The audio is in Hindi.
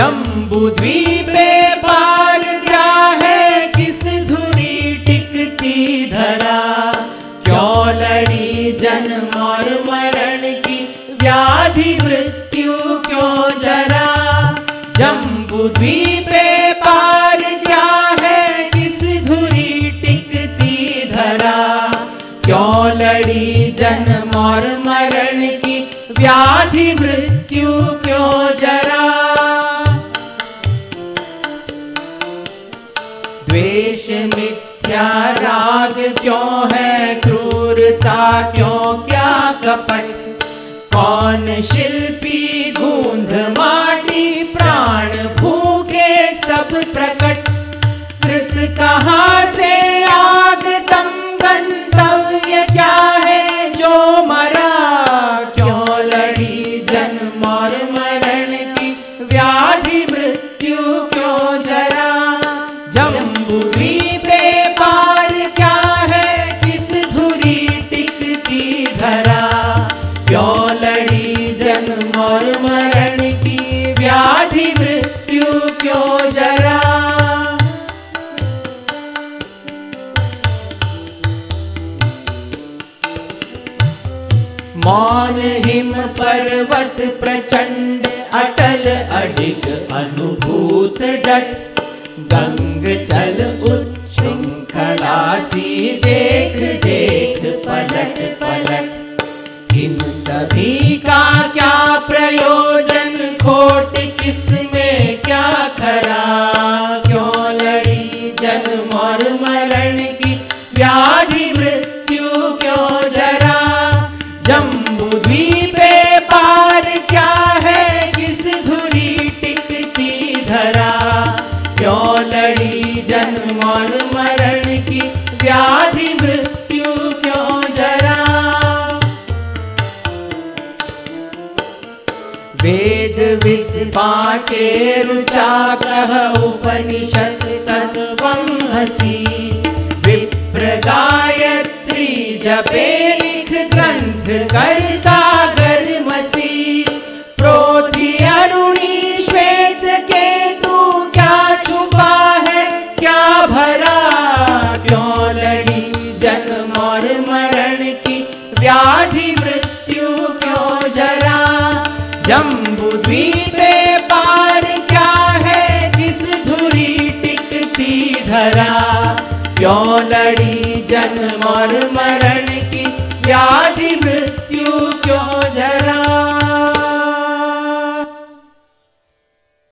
जम्बू द्वीपे पार क्या है किस धुरी टिकती धरा? क्यों लड़ी जन्म और मरण की व्याधि, मृत्यु क्यों जरा? जम्बू द्वीपे पार क्या है किस धुरी टिकती धरा? क्यों लड़ी जन्म और मरण की व्याधि, मृत्यु द्वेष मिथ्या राग क्यों है? क्रूरता क्यों? क्या कपट? कौन शिल्पी गूंध माटी प्राण भूखे सब प्रकट? धरा। क्यों लड़ी जन्म और मरण की व्याधि मृत्यु क्यों जरा? मौन हिम पर्वत प्रचंड, अटल अडिग अनुभूत डट। गंग चल पलट इन सभी का क्या प्रयोजन? खोट किसमें क्या खरा क्यों लड़ी जन्म और मरण की व्याधि? वेद पाचे रुचा कह उपनिषद तत्वं हसी। विप्र गायत्री जपे लिख ग्रंथ कर सागर मसी। प्रोथि अरुणी श्वेत के तू क्या छुपा है? क्या भरा क्यों लड़ी जन्म और मरण की व्याधि जम्बू द्वीपे पार क्या है? किस धुरी टिकती धरा? क्यों लड़ी जन्म और मरण की व्याधि